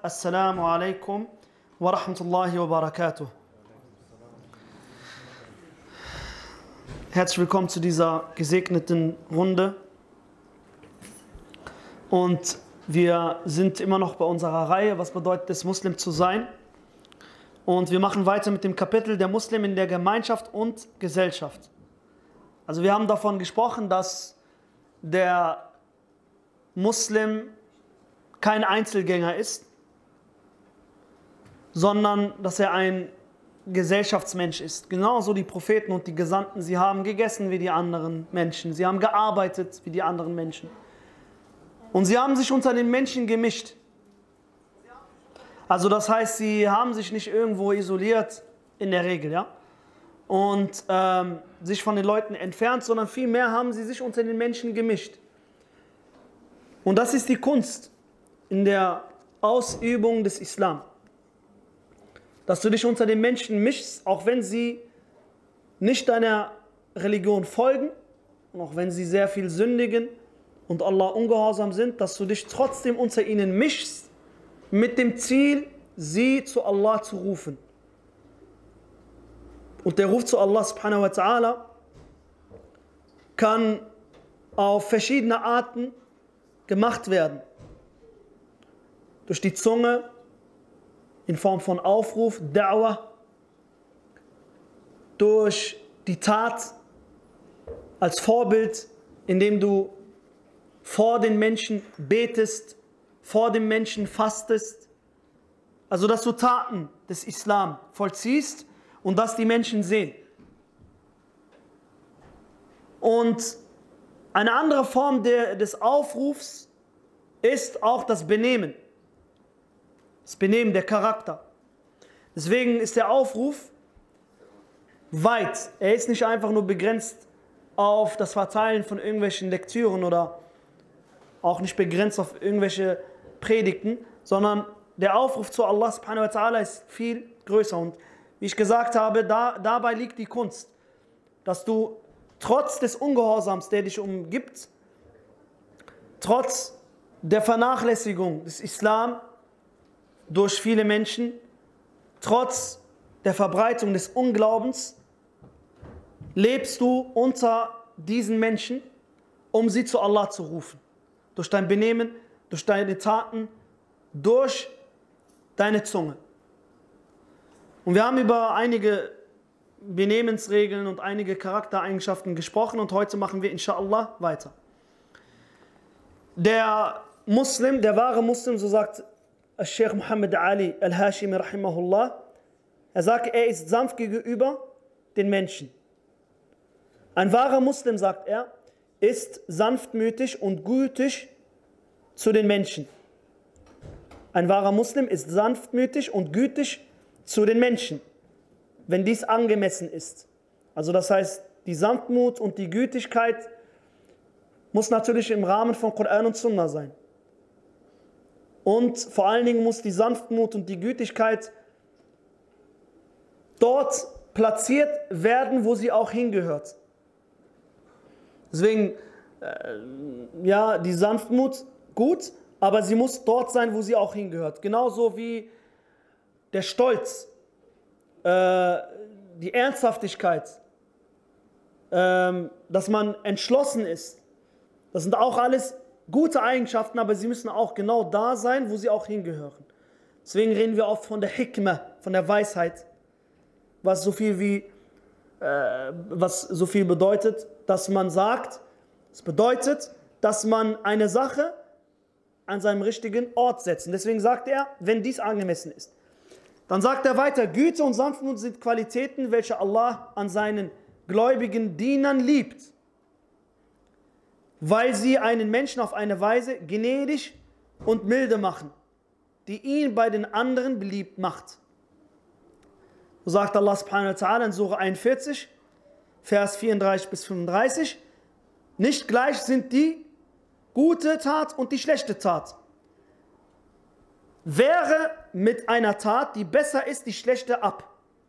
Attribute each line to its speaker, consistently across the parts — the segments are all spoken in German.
Speaker 1: Assalamu alaikum wa rahmatullahi wa barakatuh. Herzlich willkommen zu dieser gesegneten Runde. Und wir sind immer noch bei unserer Reihe, was bedeutet es, Muslim zu sein. Und wir machen weiter mit dem Kapitel der Muslim in der Gemeinschaft und Gesellschaft. Also wir haben davon gesprochen, dass der Muslim kein Einzelgänger ist, sondern dass er ein Gesellschaftsmensch ist. Genauso die Propheten und die Gesandten, sie haben gegessen wie die anderen Menschen, sie haben gearbeitet wie die anderen Menschen. Und sie haben sich unter den Menschen gemischt. Also das heißt, sie haben sich nicht irgendwo isoliert, in der Regel, ja, und ähm, sich von den Leuten entfernt, sondern vielmehr haben sie sich unter den Menschen gemischt. Und das ist die Kunst in der Ausübung des Islam. Dass du dich unter den Menschen mischst, auch wenn sie nicht deiner Religion folgen und auch wenn sie sehr viel sündigen und Allah ungehorsam sind, dass du dich trotzdem unter ihnen mischst mit dem Ziel, sie zu Allah zu rufen. Und der Ruf zu Allah subhanahu wa ta'ala kann auf verschiedene Arten gemacht werden durch die Zunge in Form von Aufruf, Da'wah, durch die Tat als Vorbild, indem du vor den Menschen betest, vor dem Menschen fastest. Also dass du Taten des Islam vollziehst und dass die Menschen sehen. Und eine andere Form der, des Aufrufs ist auch das Benehmen. Das Benehmen, der Charakter. Deswegen ist der Aufruf weit. Er ist nicht einfach nur begrenzt auf das Verteilen von irgendwelchen Lektüren oder auch nicht begrenzt auf irgendwelche Predigten, sondern der Aufruf zu Allah subhanahu wa ta'ala ist viel größer. Und wie ich gesagt habe, da, dabei liegt die Kunst, dass du trotz des Ungehorsams, der dich umgibt, trotz der Vernachlässigung des Islam, durch viele Menschen, trotz der Verbreitung des Unglaubens, lebst du unter diesen Menschen, um sie zu Allah zu rufen. Durch dein Benehmen, durch deine Taten, durch deine Zunge. Und wir haben über einige Benehmensregeln und einige Charaktereigenschaften gesprochen und heute machen wir inshallah weiter. Der Muslim, der wahre Muslim, so sagt Sheikh Muhammad Ali al-Hashimi rahimahullah, er sagt, er ist sanft gegenüber den Menschen. Ein wahrer Muslim, sagt er, ist sanftmütig und gütig zu den Menschen. Ein wahrer Muslim ist sanftmütig und gütig zu den Menschen, wenn dies angemessen ist. Also das heißt, die Sanftmut und die Gütigkeit muss natürlich im Rahmen von Koran und Sunnah sein. Und vor allen Dingen muss die Sanftmut und die Gütigkeit dort platziert werden, wo sie auch hingehört. Deswegen, äh, ja, die Sanftmut gut, aber sie muss dort sein, wo sie auch hingehört. Genauso wie der Stolz, äh, die Ernsthaftigkeit, äh, dass man entschlossen ist. Das sind auch alles gute Eigenschaften, aber sie müssen auch genau da sein, wo sie auch hingehören. Deswegen reden wir oft von der Hikmah, von der Weisheit, was so viel wie äh, was so viel bedeutet, dass man sagt, es bedeutet, dass man eine Sache an seinem richtigen Ort setzt. Deswegen sagt er, wenn dies angemessen ist. Dann sagt er weiter, Güte und Sanftmut sind Qualitäten, welche Allah an seinen gläubigen Dienern liebt weil sie einen Menschen auf eine Weise gnädig und milde machen, die ihn bei den anderen beliebt macht. So sagt Allah subhanahu wa ta'ala in Surah 41, Vers 34 bis 35, nicht gleich sind die gute Tat und die schlechte Tat. Wehre mit einer Tat, die besser ist, die schlechte ab.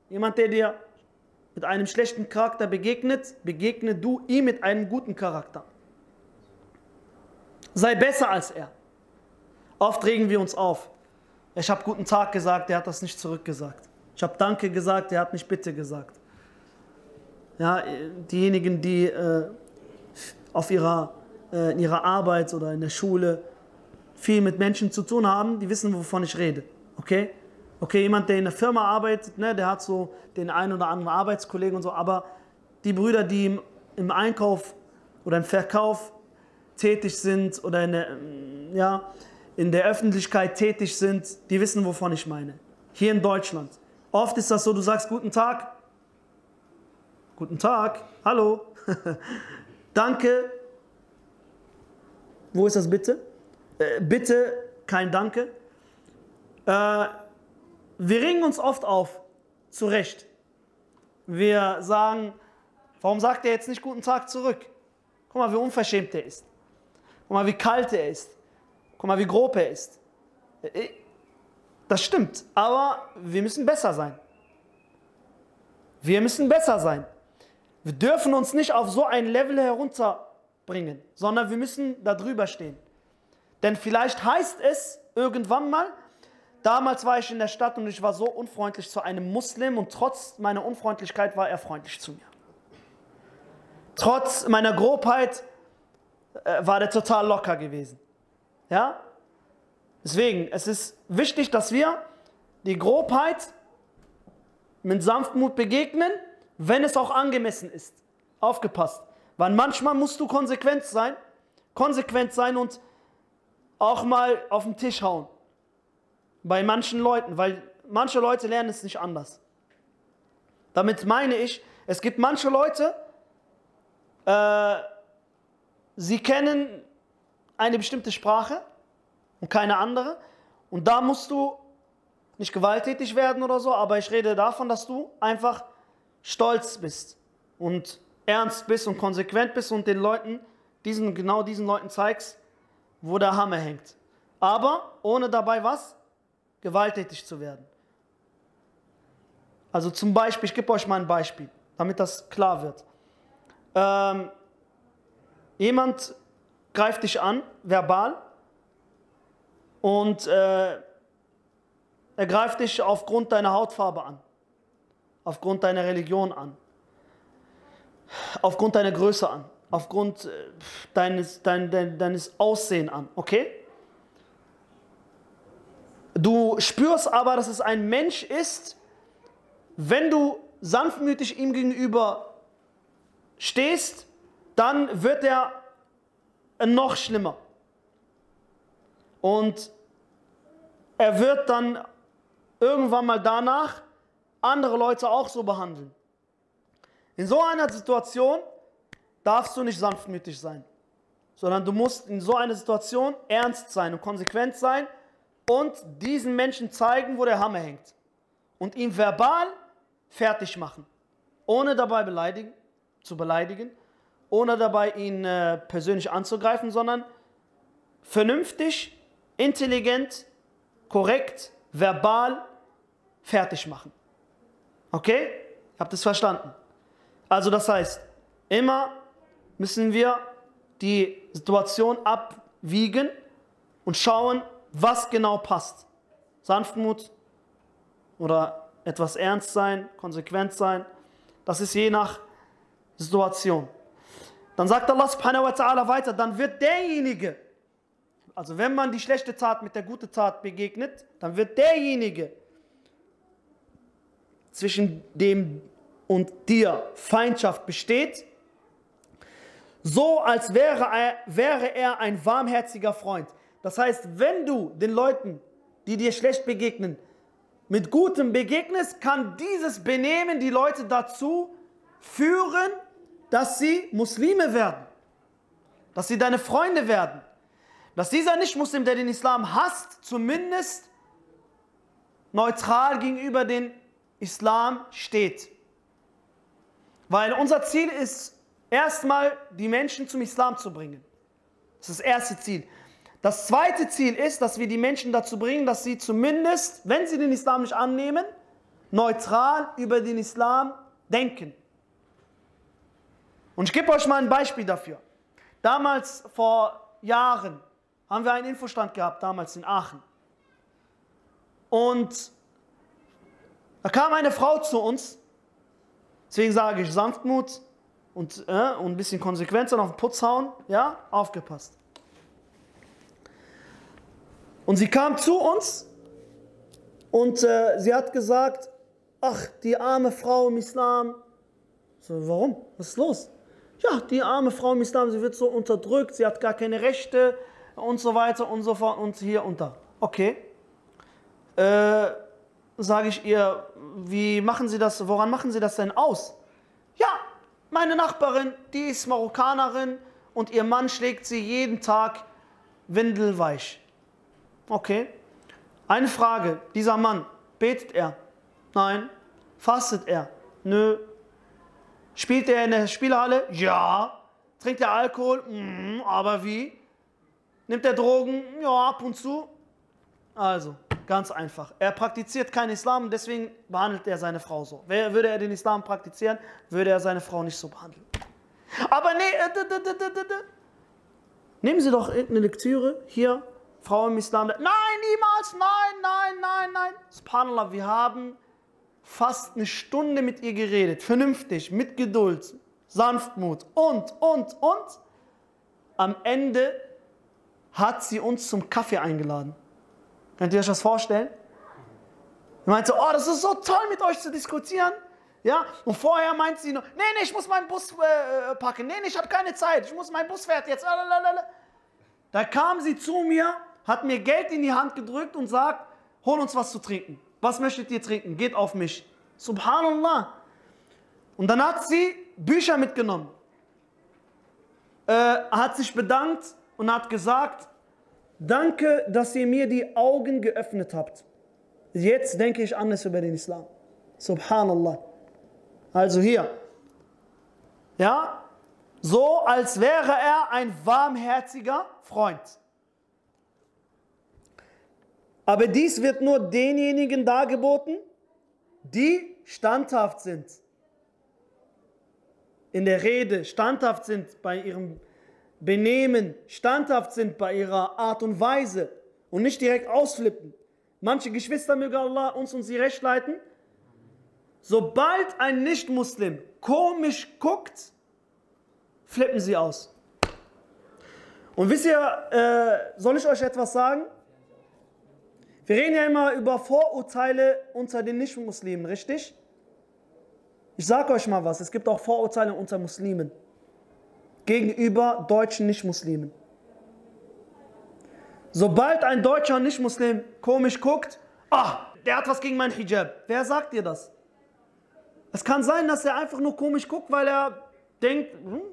Speaker 1: Jemand, der dir mit einem schlechten Charakter begegnet, begegne du ihm mit einem guten Charakter. Sei besser als er. Oft regen wir uns auf Ich habe guten Tag gesagt, der hat das nicht zurückgesagt. Ich habe Danke gesagt, der hat nicht Bitte gesagt. Ja, diejenigen, die äh, auf ihrer, äh, in ihrer Arbeit oder in der Schule viel mit Menschen zu tun haben, die wissen, wovon ich rede. Okay? Okay, jemand, der in der Firma arbeitet, ne, der hat so den einen oder anderen Arbeitskollegen und so, aber die Brüder, die im, im Einkauf oder im Verkauf tätig sind oder in der, ja, in der Öffentlichkeit tätig sind, die wissen, wovon ich meine. Hier in Deutschland. Oft ist das so, du sagst guten Tag, guten Tag, hallo, danke. Wo ist das bitte? Äh, bitte, kein Danke. Äh, wir ringen uns oft auf, zu Recht. Wir sagen, warum sagt er jetzt nicht guten Tag zurück? Guck mal, wie unverschämt er ist. Guck mal, wie kalt er ist. Guck mal, wie grob er ist. Äh, das stimmt, aber wir müssen besser sein. Wir müssen besser sein. Wir dürfen uns nicht auf so ein Level herunterbringen, sondern wir müssen da drüber stehen. Denn vielleicht heißt es irgendwann mal, damals war ich in der Stadt und ich war so unfreundlich zu einem Muslim und trotz meiner Unfreundlichkeit war er freundlich zu mir. Trotz meiner Grobheit äh, war der total locker gewesen. Ja? Deswegen, es ist wichtig, dass wir die Grobheit mit Sanftmut begegnen, wenn es auch angemessen ist. Aufgepasst. Weil manchmal musst du konsequent sein, konsequent sein und auch mal auf den Tisch hauen. Bei manchen Leuten, weil manche Leute lernen es nicht anders. Damit meine ich, es gibt manche Leute, äh, sie kennen eine bestimmte Sprache und keine andere. Und da musst du nicht gewalttätig werden oder so, aber ich rede davon, dass du einfach stolz bist und ernst bist und konsequent bist und den Leuten, diesen, genau diesen Leuten zeigst, wo der Hammer hängt. Aber ohne dabei was? Gewalttätig zu werden. Also zum Beispiel, ich gebe euch mal ein Beispiel, damit das klar wird. Ähm, jemand greift dich an, verbal, und äh, er greift dich aufgrund deiner Hautfarbe an, aufgrund deiner Religion an, aufgrund deiner Größe an aufgrund äh, deines, dein, dein, deines Aussehen an, okay? Du spürst aber, dass es ein Mensch ist, wenn du sanftmütig ihm gegenüber stehst, dann wird er noch schlimmer. Und er wird dann irgendwann mal danach andere Leute auch so behandeln. In so einer Situation darfst du nicht sanftmütig sein, sondern du musst in so einer Situation ernst sein und konsequent sein und diesen Menschen zeigen, wo der Hammer hängt und ihn verbal fertig machen, ohne dabei beleidigen, zu beleidigen, ohne dabei ihn äh, persönlich anzugreifen, sondern vernünftig, intelligent, korrekt, verbal fertig machen. Okay? Habt ihr es verstanden? Also das heißt, immer müssen wir die Situation abwiegen und schauen, was genau passt. Sanftmut oder etwas ernst sein, konsequent sein, das ist je nach Situation. Dann sagt Allah subhanahu wa ta'ala weiter, dann wird derjenige, also wenn man die schlechte Tat mit der guten Tat begegnet, dann wird derjenige, zwischen dem und dir Feindschaft besteht, so als wäre er, wäre er ein warmherziger Freund. Das heißt, wenn du den Leuten, die dir schlecht begegnen, mit Gutem begegnest, kann dieses Benehmen die Leute dazu führen, dass sie Muslime werden, dass sie deine Freunde werden, dass dieser Nicht-Muslim, der den Islam hasst, zumindest neutral gegenüber dem Islam steht. Weil unser Ziel ist erstmal die Menschen zum Islam zu bringen. Das ist das erste Ziel. Das zweite Ziel ist, dass wir die Menschen dazu bringen, dass sie zumindest, wenn sie den Islam nicht annehmen, neutral über den Islam denken. Und ich gebe euch mal ein Beispiel dafür. Damals, vor Jahren, haben wir einen Infostand gehabt, damals in Aachen. Und da kam eine Frau zu uns, deswegen sage ich Sanftmut und, äh, und ein bisschen Konsequenz auf den Putz hauen, ja, aufgepasst. Und sie kam zu uns und äh, sie hat gesagt, ach, die arme Frau im Islam. So, warum? Was ist los? Ja, die arme Frau im Islam, sie wird so unterdrückt, sie hat gar keine Rechte und so weiter und so fort und hier und da. Okay. Äh, sage ich ihr, wie machen Sie das, woran machen Sie das denn aus? Ja, meine Nachbarin, die ist Marokkanerin und ihr Mann schlägt sie jeden Tag windelweich. Okay. Eine Frage, dieser Mann, betet er? Nein. Fastet er? Nö. Spielt er in der Spielhalle? Ja. Trinkt er Alkohol? Mhm, aber wie? Nimmt er Drogen? Ja, ab und zu. Also, ganz einfach. Er praktiziert keinen Islam, deswegen behandelt er seine Frau so. Würde er den Islam praktizieren, würde er seine Frau nicht so behandeln. Aber nee, äh, nehmen Sie doch irgendeine Lektüre hier, Frau im Islam. Nein, niemals, nein, nein, nein, nein. Subhanallah, wir haben fast eine Stunde mit ihr geredet, vernünftig, mit Geduld, Sanftmut und, und, und. Am Ende hat sie uns zum Kaffee eingeladen. Könnt ihr euch das vorstellen? Sie meinte, oh, das ist so toll mit euch zu diskutieren. Ja, und vorher meint sie noch, nee, nee, ich muss meinen Bus äh, packen. Nee, nee, ich habe keine Zeit. Ich muss, mein Bus fährt jetzt. Da kam sie zu mir, hat mir Geld in die Hand gedrückt und sagt, hol uns was zu trinken. Was möchtet ihr trinken? Geht auf mich. Subhanallah. Und dann hat sie Bücher mitgenommen. Äh, hat sich bedankt und hat gesagt, Danke, dass ihr mir die Augen geöffnet habt. Jetzt denke ich anders über den Islam. Subhanallah. Also hier. Ja, so als wäre er ein warmherziger Freund. Aber dies wird nur denjenigen dargeboten, die standhaft sind. In der Rede standhaft sind bei ihrem Benehmen, standhaft sind bei ihrer Art und Weise und nicht direkt ausflippen. Manche Geschwister möge Allah uns und sie recht leiten. Sobald ein Nicht-Muslim komisch guckt, flippen sie aus. Und wisst ihr, äh, soll ich euch etwas sagen? Wir reden ja immer über Vorurteile unter den Nicht-Muslimen, richtig? Ich sage euch mal was, es gibt auch Vorurteile unter Muslimen gegenüber deutschen Nichtmuslimen. Sobald ein deutscher Nichtmuslim komisch guckt, ah, der hat was gegen mein Hijab. Wer sagt dir das? Es kann sein, dass er einfach nur komisch guckt, weil er denkt, hm,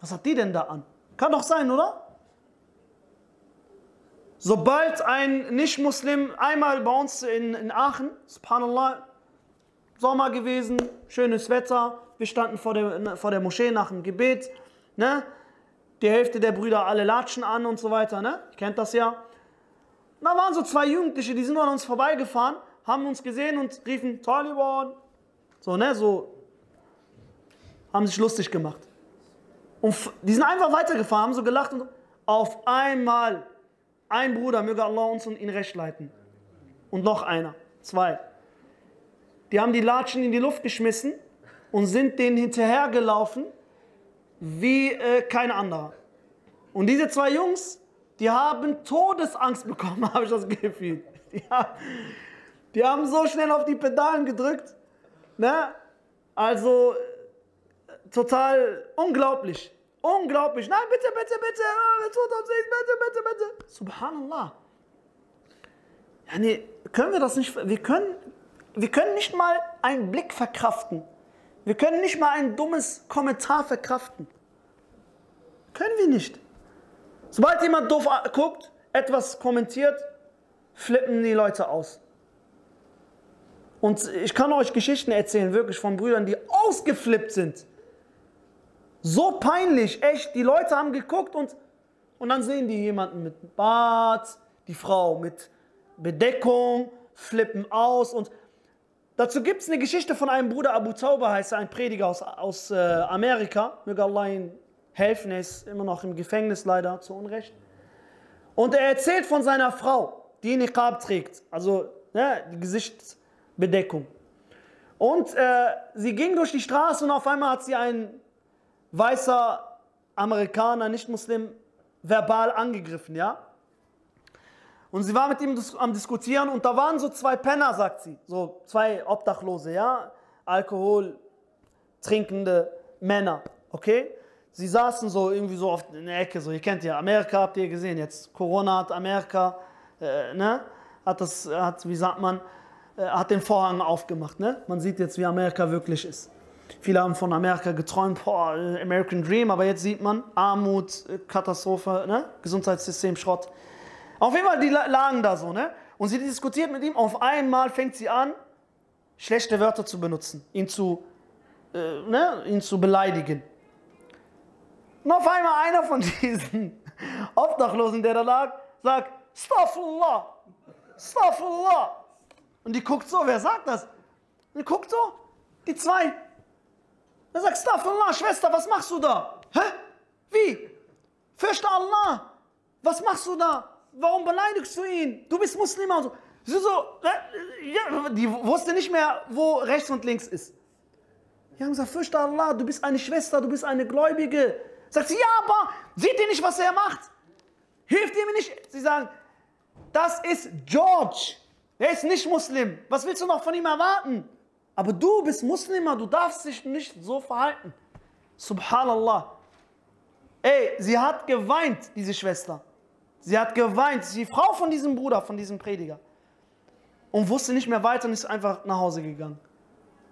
Speaker 1: was hat die denn da an? Kann doch sein, oder? Sobald ein Nicht-Muslim einmal bei uns in, in Aachen, subhanallah, Sommer gewesen, schönes Wetter, wir standen vor der, vor der Moschee nach dem Gebet, ne? Die Hälfte der Brüder alle latschen an und so weiter, ne? Ihr kennt das ja. da waren so zwei Jugendliche, die sind an uns vorbeigefahren, haben uns gesehen und riefen Taliban. So, ne? So haben sich lustig gemacht. Und die sind einfach weitergefahren, haben so gelacht und auf einmal ein Bruder, möge Allah uns und ihn recht leiten. Und noch einer, zwei. Die haben die Latschen in die Luft geschmissen und sind denen hinterhergelaufen wie äh, kein anderer. Und diese zwei Jungs, die haben Todesangst bekommen, habe ich das Gefühl. Die haben, die haben so schnell auf die Pedalen gedrückt. Ne? Also total unglaublich. Unglaublich. Nein, bitte, bitte, bitte. Nicht, bitte, bitte, bitte. Subhanallah. Ja, nee, können wir das nicht, wir können, wir können nicht mal einen Blick verkraften. Wir können nicht mal ein dummes Kommentar verkraften. Können wir nicht. Sobald jemand doof guckt, etwas kommentiert, flippen die Leute aus. Und ich kann euch Geschichten erzählen, wirklich von Brüdern, die ausgeflippt sind. So peinlich, echt. Die Leute haben geguckt und, und dann sehen die jemanden mit Bart, die Frau mit Bedeckung, flippen aus und Dazu gibt es eine Geschichte von einem Bruder, Abu Tauba heißt er, ein Prediger aus, aus äh, Amerika. Möge Allah ihn helfen, er ist immer noch im Gefängnis leider, zu Unrecht. Und er erzählt von seiner Frau, die Niqab trägt. Also ne, die Gesichtsbedeckung. Und äh, sie ging durch die Straße und auf einmal hat sie ein weißer Amerikaner, nicht Muslim, verbal angegriffen, ja. Und sie war mit ihm am Diskutieren und da waren so zwei Penner, sagt sie, so zwei Obdachlose, ja, Alkohol trinkende Männer, okay? Sie saßen so irgendwie so auf in der Ecke, so ihr kennt ja, Amerika habt ihr gesehen, jetzt Corona hat Amerika, äh, ne, hat das, hat, wie sagt man, äh, hat den Vorhang aufgemacht, ne? Man sieht jetzt, wie Amerika wirklich ist. Viele haben von Amerika geträumt, boah, American Dream, aber jetzt sieht man Armut, Katastrophe, ne? Gesundheitssystem, Schrott. Auf jeden Fall, die lagen da so, ne? Und sie diskutiert mit ihm, auf einmal fängt sie an, schlechte Wörter zu benutzen, ihn zu, äh, ne? ihn zu beleidigen. Und auf einmal einer von diesen Obdachlosen, der da lag, sagt, Staffullah, Staffullah. Und die guckt so, wer sagt das? Und die guckt so, die zwei, er sagt, Staffellah, Schwester, was machst du da? Hä? Wie? Fürchte Allah. Was machst du da? Warum beleidigst du ihn? Du bist Muslim. Und so. Sie so, ja, die wusste nicht mehr, wo rechts und links ist. Die haben gesagt, fürchte Allah, du bist eine Schwester, du bist eine Gläubige. Sagt sie, ja, aber seht ihr nicht, was er macht? Hilft ihr mir nicht? Sie sagen, das ist George. Er ist nicht Muslim. Was willst du noch von ihm erwarten? Aber du bist Muslima, du darfst dich nicht so verhalten. Subhanallah. Ey, sie hat geweint, diese Schwester. Sie hat geweint, die Frau von diesem Bruder, von diesem Prediger. Und wusste nicht mehr weiter und ist einfach nach Hause gegangen.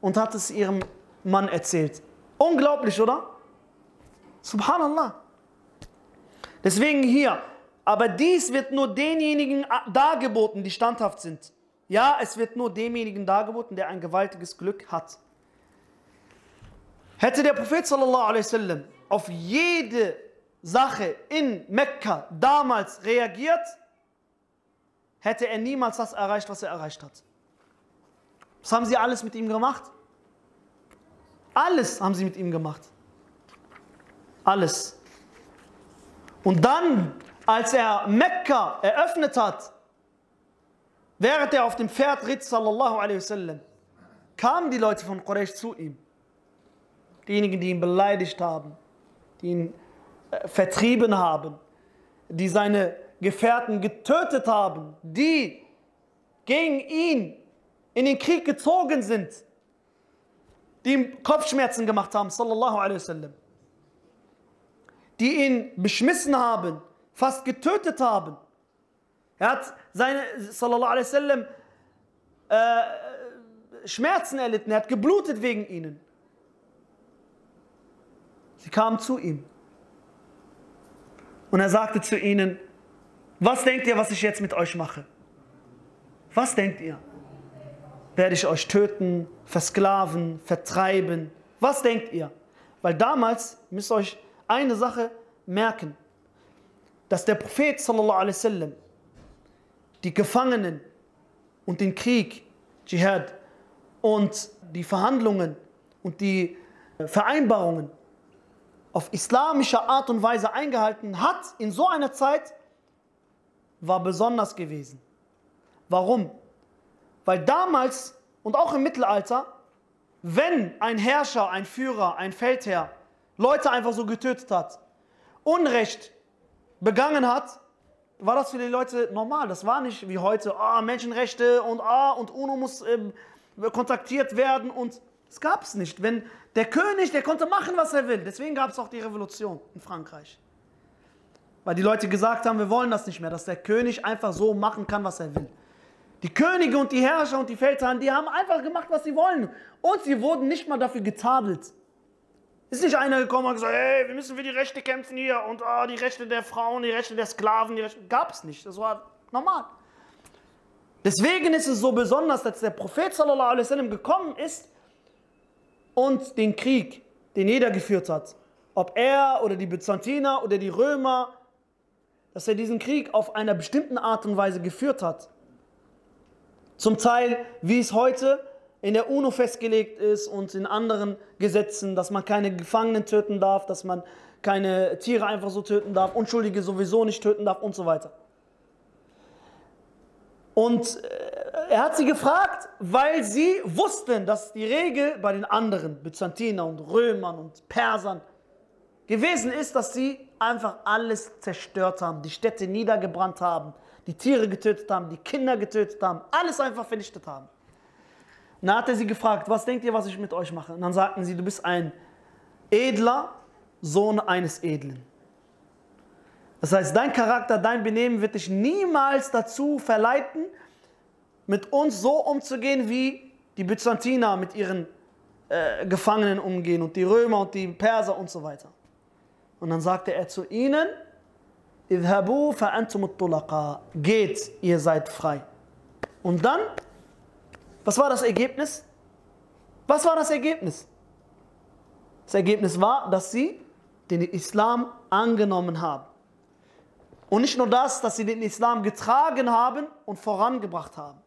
Speaker 1: Und hat es ihrem Mann erzählt. Unglaublich, oder? Subhanallah. Deswegen hier, aber dies wird nur denjenigen dargeboten, die standhaft sind. Ja, es wird nur demjenigen dargeboten, der ein gewaltiges Glück hat. Hätte der Prophet sallallahu alaihi wasallam auf jede Sache in Mekka damals reagiert, hätte er niemals das erreicht, was er erreicht hat. Was haben sie alles mit ihm gemacht? Alles haben sie mit ihm gemacht. Alles. Und dann, als er Mekka eröffnet hat, Während er auf dem Pferd ritt, sallallahu alaihi wasallam, kamen die Leute von Quraysh zu ihm. Diejenigen, die ihn beleidigt haben, die ihn äh, vertrieben haben, die seine Gefährten getötet haben, die gegen ihn in den Krieg gezogen sind, die ihm Kopfschmerzen gemacht haben, sallallahu alaihi wasallam, die ihn beschmissen haben, fast getötet haben. Er hat seine, sallallahu alaihi wasallam, äh, Schmerzen erlitten, er hat geblutet wegen ihnen. Sie kamen zu ihm. Und er sagte zu ihnen, was denkt ihr, was ich jetzt mit euch mache? Was denkt ihr? Werde ich euch töten, versklaven, vertreiben? Was denkt ihr? Weil damals müsst ihr euch eine Sache merken, dass der Prophet sallallahu alaihi wasallam die Gefangenen und den Krieg, Dschihad und die Verhandlungen und die Vereinbarungen auf islamische Art und Weise eingehalten hat in so einer Zeit, war besonders gewesen. Warum? Weil damals und auch im Mittelalter, wenn ein Herrscher, ein Führer, ein Feldherr Leute einfach so getötet hat, Unrecht begangen hat, war das für die Leute normal. Das war nicht wie heute, oh, Menschenrechte und, oh, und UNO muss äh, kontaktiert werden und das gab es nicht. Wenn der König, der konnte machen, was er will. Deswegen gab es auch die Revolution in Frankreich. Weil die Leute gesagt haben, wir wollen das nicht mehr, dass der König einfach so machen kann, was er will. Die Könige und die Herrscher und die Feldherren, die haben einfach gemacht, was sie wollen. Und sie wurden nicht mal dafür getadelt. Ist nicht einer gekommen und gesagt, hey, wir müssen für die Rechte kämpfen hier und oh, die Rechte der Frauen, die Rechte der Sklaven, die Rechte. Gab es nicht. Das war normal. Deswegen ist es so besonders, dass der Prophet sallallahu alaihi wasallam gekommen ist und den Krieg, den jeder geführt hat, ob er oder die Byzantiner oder die Römer, dass er diesen Krieg auf einer bestimmten Art und Weise geführt hat. Zum Teil, wie es heute in der UNO festgelegt ist und in anderen Gesetzen, dass man keine Gefangenen töten darf, dass man keine Tiere einfach so töten darf, Unschuldige sowieso nicht töten darf und so weiter. Und äh, er hat sie gefragt, weil sie wussten, dass die Regel bei den anderen, Byzantiner und Römern und Persern, gewesen ist, dass sie einfach alles zerstört haben, die Städte niedergebrannt haben, die Tiere getötet haben, die Kinder getötet haben, alles einfach vernichtet haben. Und dann hat er sie gefragt, was denkt ihr, was ich mit euch mache? Und dann sagten sie, du bist ein edler Sohn eines Edlen. Das heißt, dein Charakter, dein Benehmen wird dich niemals dazu verleiten, mit uns so umzugehen, wie die Byzantiner mit ihren äh, Gefangenen umgehen und die Römer und die Perser und so weiter. Und dann sagte er zu ihnen, Geht, ihr seid frei. Und dann, was war das Ergebnis? Was war das Ergebnis? Das Ergebnis war, dass sie den Islam angenommen haben. Und nicht nur das, dass sie den Islam getragen haben und vorangebracht haben.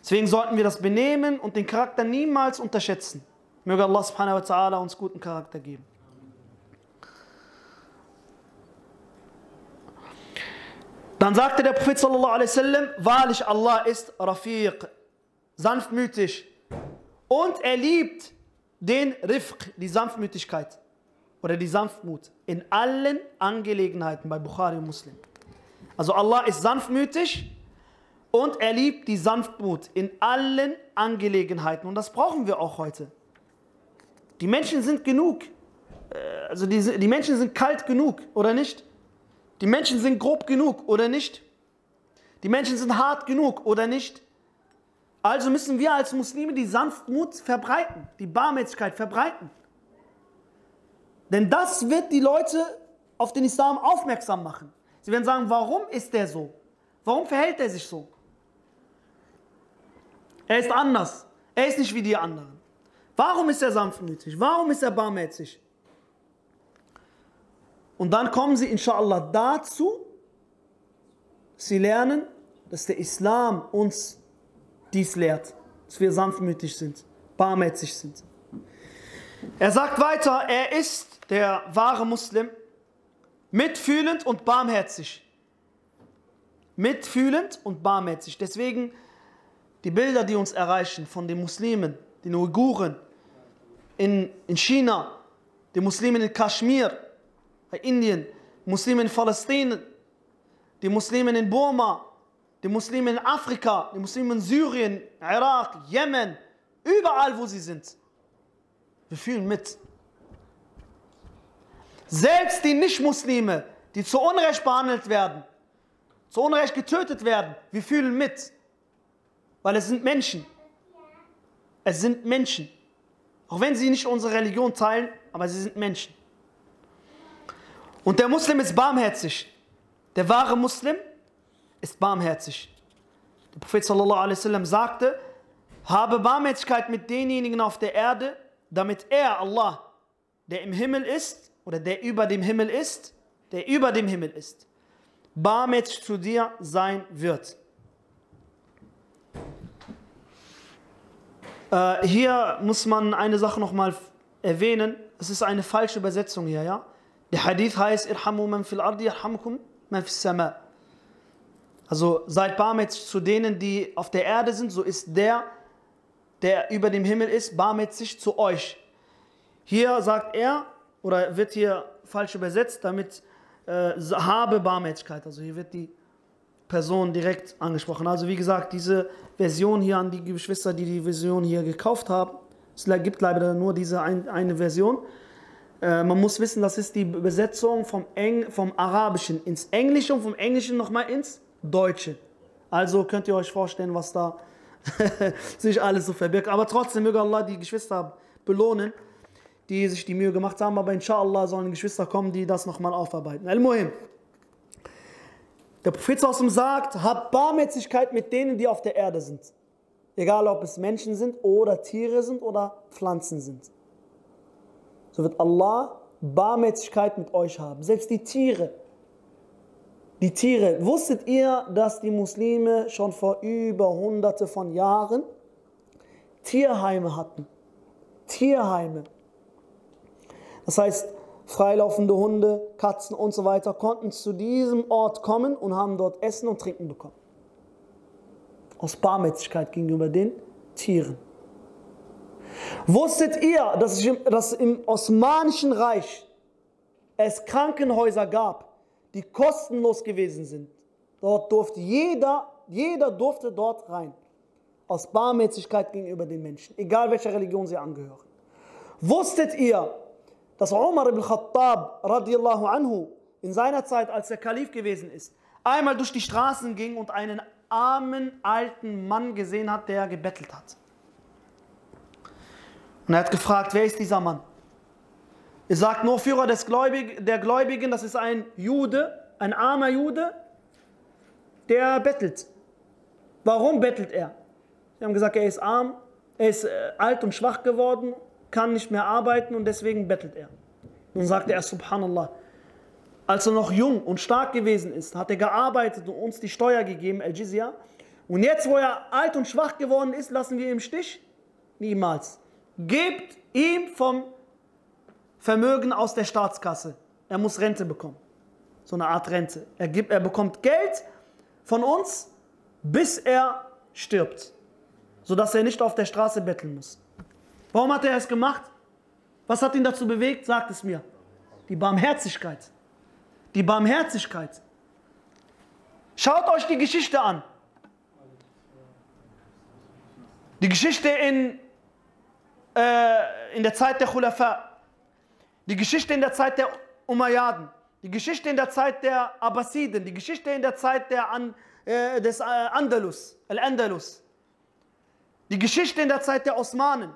Speaker 1: Deswegen sollten wir das Benehmen und den Charakter niemals unterschätzen. Möge Allah subhanahu wa ta'ala uns guten Charakter geben. Dann sagte der Prophet sallallahu alaihi wasallam, wahrlich Allah ist Rafiq, sanftmütig und er liebt den Rifq, die Sanftmütigkeit oder die Sanftmut in allen Angelegenheiten bei Bukhari und Muslim. Also Allah ist sanftmütig und er liebt die Sanftmut in allen Angelegenheiten und das brauchen wir auch heute. Die Menschen sind genug. Äh, also die, die Menschen sind kalt genug, oder nicht? Die Menschen sind grob genug, oder nicht? Die Menschen sind hart genug, oder nicht? Also müssen wir als Muslime die Sanftmut verbreiten, die Barmherzigkeit verbreiten. Denn das wird die Leute auf den Islam aufmerksam machen. Sie werden sagen, warum ist der so? Warum verhält er sich so? Er ist anders. Er ist nicht wie die anderen. Warum ist er sanftmütig? Warum ist er barmherzig? Und dann kommen sie inshallah dazu, sie lernen, dass der Islam uns dies lehrt, dass wir sanftmütig sind, barmherzig sind. Er sagt weiter, er ist der wahre Muslim, mitfühlend und barmherzig. Mitfühlend und barmherzig. Deswegen die Bilder, die uns erreichen von den Muslimen, den Uiguren, in, in China, die Muslimen in Kaschmir, bei Indien, Muslimen in Palästina, die Muslimen in Burma, die Muslimen in Afrika, die Muslimen in Syrien, Irak, Jemen, überall wo sie sind. Wir fühlen mit. Selbst die Nicht-Muslime, die zu Unrecht behandelt werden, zu Unrecht getötet werden, wir fühlen mit. Weil es sind Menschen. Es sind Menschen. Auch wenn sie nicht unsere Religion teilen, aber sie sind Menschen. Und der Muslim ist barmherzig. Der wahre Muslim ist barmherzig. Der Prophet sallallahu alaihi wasallam sagte, habe Barmherzigkeit mit denjenigen auf der Erde, damit er, Allah, der im Himmel ist oder der über dem Himmel ist, der über dem Himmel ist, barmherzig zu dir sein wird. Äh, hier muss man eine Sache nochmal erwähnen. Es ist eine falsche Übersetzung hier, ja? Der Hadith heißt, Irhamu man fil ardi, irhamkum man fis sama. Also seid barmherzig zu denen, die auf der Erde sind, so ist der, der über dem Himmel ist, barmherzig zu euch. Hier sagt er, oder wird hier falsch übersetzt, damit äh, habe Barmherzigkeit. Also hier wird die Person direkt angesprochen. Also wie gesagt, diese Version hier an die Geschwister, die die Version hier gekauft haben, es gibt leider nur diese ein, eine Version. Äh, man muss wissen, das ist die Übersetzung vom, Eng, vom Arabischen ins Englische und vom Englischen nochmal ins Deutsche. Also könnt ihr euch vorstellen, was da sich alles so verbirgt. Aber trotzdem möge Allah die Geschwister belohnen, die sich die Mühe gemacht haben. Aber inshallah sollen Geschwister kommen, die das nochmal aufarbeiten. Al-Muhim. Der Prophet sagt, habt Barmherzigkeit mit denen, die auf der Erde sind. Egal, ob es Menschen sind oder Tiere sind oder Pflanzen sind. So wird Allah Barmherzigkeit mit euch haben. Selbst die Tiere. Die Tiere. Wusstet ihr, dass die Muslime schon vor über hunderte von Jahren Tierheime hatten? Tierheime. Das heißt, freilaufende Hunde, Katzen und so weiter konnten zu diesem Ort kommen und haben dort Essen und Trinken bekommen. Aus Barmherzigkeit gegenüber den Tieren. Wusstet ihr, dass, dass im Osmanischen Reich es Krankenhäuser gab, die kostenlos gewesen sind? Dort durfte jeder, jeder durfte dort rein. Aus Barmherzigkeit gegenüber den Menschen, egal welcher Religion sie angehören. Wusstet ihr, dass Umar ibn Khattab radiallahu anhu in seiner Zeit, als er Kalif gewesen ist, einmal durch die Straßen ging und einen armen alten Mann gesehen hat, der gebettelt hat. Und er hat gefragt, wer ist dieser Mann? Er sagt nur Führer des Gläubig, der Gläubigen, das ist ein Jude, ein armer Jude, der bettelt. Warum bettelt er? Sie haben gesagt, er ist arm, er ist äh, alt und schwach geworden, kann nicht mehr arbeiten und deswegen bettelt er. Nun sagte er, Subhanallah, als er noch jung und stark gewesen ist, hat er gearbeitet und uns die Steuer gegeben, Al-Jizya. Und jetzt, wo er alt und schwach geworden ist, lassen wir ihn im Stich? Niemals. Gebt ihm vom Vermögen aus der Staatskasse. Er muss Rente bekommen. So eine Art Rente. Er, gibt, er bekommt Geld von uns, bis er stirbt. Sodass er nicht auf der Straße betteln muss. Warum hat er es gemacht? Was hat ihn dazu bewegt? Sagt es mir. Die Barmherzigkeit die Barmherzigkeit. Schaut euch die Geschichte an. Die Geschichte in, äh, in der Zeit der Khulafa, die Geschichte in der Zeit der Umayyaden, die Geschichte in der Zeit der Abbasiden, die Geschichte in der Zeit der An, äh, des äh, Andalus, Al-Andalus, die Geschichte in der Zeit der Osmanen.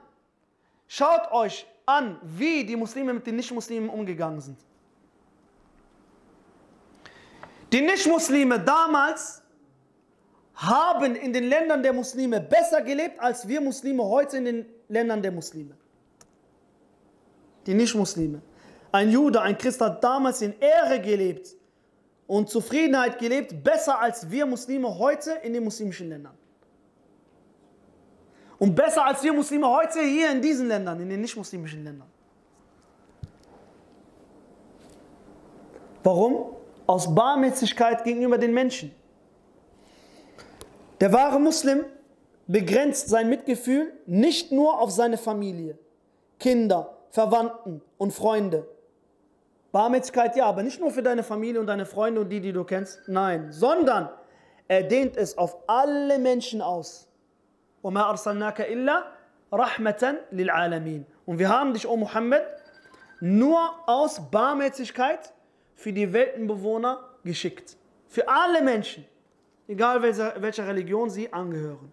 Speaker 1: Schaut euch an, wie die Muslime mit den Nicht-Muslimen umgegangen sind. Die Nichtmuslime damals haben in den Ländern der Muslime besser gelebt, als wir Muslime heute in den Ländern der Muslime. Die Nichtmuslime. Ein Jude, ein Christ hat damals in Ehre gelebt und Zufriedenheit gelebt, besser als wir Muslime heute in den muslimischen Ländern. Und besser als wir Muslime heute hier in diesen Ländern, in den nicht-muslimischen Ländern. Warum? aus Barmherzigkeit gegenüber den Menschen. Der wahre Muslim begrenzt sein Mitgefühl nicht nur auf seine Familie, Kinder, Verwandten und Freunde. Barmherzigkeit ja, aber nicht nur für deine Familie und deine Freunde und die, die du kennst, nein, sondern er dehnt es auf alle Menschen aus. Und wir haben dich, o Muhammad, nur aus Barmherzigkeit für die Weltenbewohner geschickt. Für alle Menschen, egal welcher, welcher Religion sie angehören.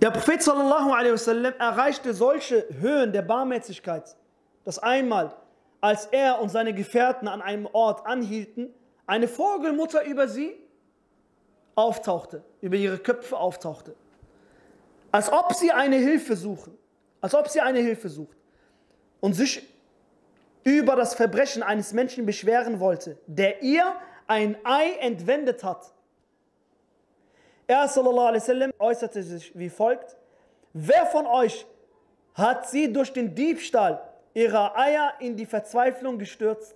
Speaker 1: Der Prophet sallallahu alaihi wasallam erreichte solche Höhen der Barmherzigkeit, dass einmal, als er und seine Gefährten an einem Ort anhielten, eine Vogelmutter über sie auftauchte, über ihre Köpfe auftauchte. Als ob sie eine Hilfe suchen, als ob sie eine Hilfe sucht und sich über das Verbrechen eines Menschen beschweren wollte, der ihr ein Ei entwendet hat. Er sallam, äußerte sich wie folgt: Wer von euch hat sie durch den Diebstahl ihrer Eier in die Verzweiflung gestürzt?